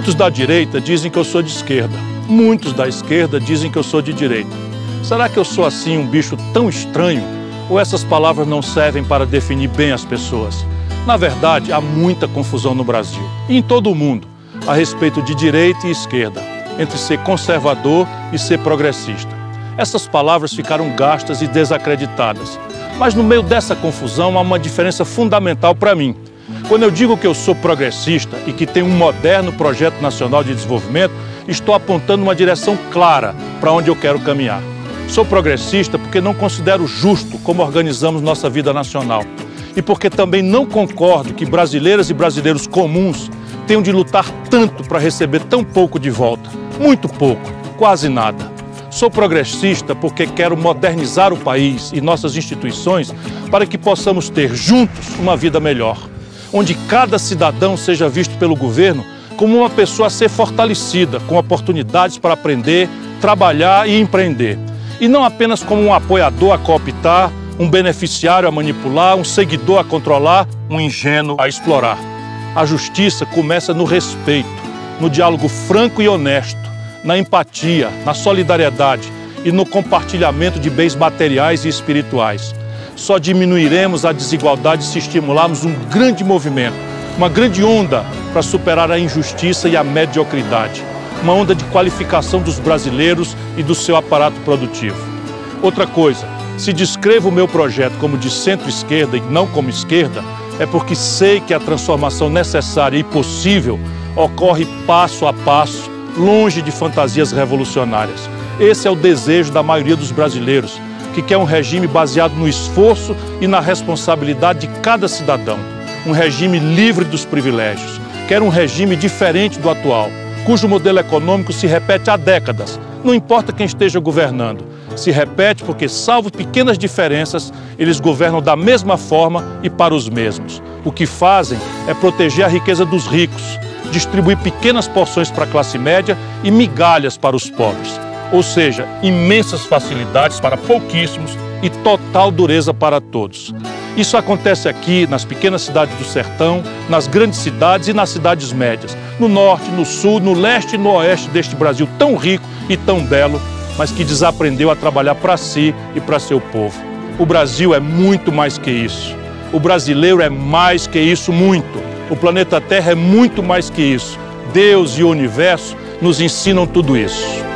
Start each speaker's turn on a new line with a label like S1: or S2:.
S1: Muitos da direita dizem que eu sou de esquerda. Muitos da esquerda dizem que eu sou de direita. Será que eu sou assim um bicho tão estranho? Ou essas palavras não servem para definir bem as pessoas? Na verdade, há muita confusão no Brasil e em todo o mundo a respeito de direita e esquerda, entre ser conservador e ser progressista. Essas palavras ficaram gastas e desacreditadas. Mas no meio dessa confusão há uma diferença fundamental para mim. Quando eu digo que eu sou progressista e que tenho um moderno projeto nacional de desenvolvimento, estou apontando uma direção clara para onde eu quero caminhar. Sou progressista porque não considero justo como organizamos nossa vida nacional e porque também não concordo que brasileiras e brasileiros comuns tenham de lutar tanto para receber tão pouco de volta. Muito pouco, quase nada. Sou progressista porque quero modernizar o país e nossas instituições para que possamos ter juntos uma vida melhor onde cada cidadão seja visto pelo governo como uma pessoa a ser fortalecida, com oportunidades para aprender, trabalhar e empreender. E não apenas como um apoiador a cooptar, um beneficiário a manipular, um seguidor a controlar, um ingênuo a explorar. A justiça começa no respeito, no diálogo franco e honesto, na empatia, na solidariedade e no compartilhamento de bens materiais e espirituais. Só diminuiremos a desigualdade se estimularmos um grande movimento, uma grande onda para superar a injustiça e a mediocridade, uma onda de qualificação dos brasileiros e do seu aparato produtivo. Outra coisa, se descrevo o meu projeto como de centro-esquerda e não como esquerda, é porque sei que a transformação necessária e possível ocorre passo a passo, longe de fantasias revolucionárias. Esse é o desejo da maioria dos brasileiros que quer um regime baseado no esforço e na responsabilidade de cada cidadão, um regime livre dos privilégios. Quer um regime diferente do atual, cujo modelo econômico se repete há décadas, não importa quem esteja governando. Se repete porque, salvo pequenas diferenças, eles governam da mesma forma e para os mesmos. O que fazem é proteger a riqueza dos ricos, distribuir pequenas porções para a classe média e migalhas para os pobres ou seja, imensas facilidades para pouquíssimos e total dureza para todos. Isso acontece aqui nas pequenas cidades do sertão, nas grandes cidades e nas cidades médias, no norte, no sul, no leste e no oeste deste Brasil tão rico e tão belo, mas que desaprendeu a trabalhar para si e para seu povo. O Brasil é muito mais que isso. O brasileiro é mais que isso, muito. O planeta Terra é muito mais que isso. Deus e o universo nos ensinam tudo isso.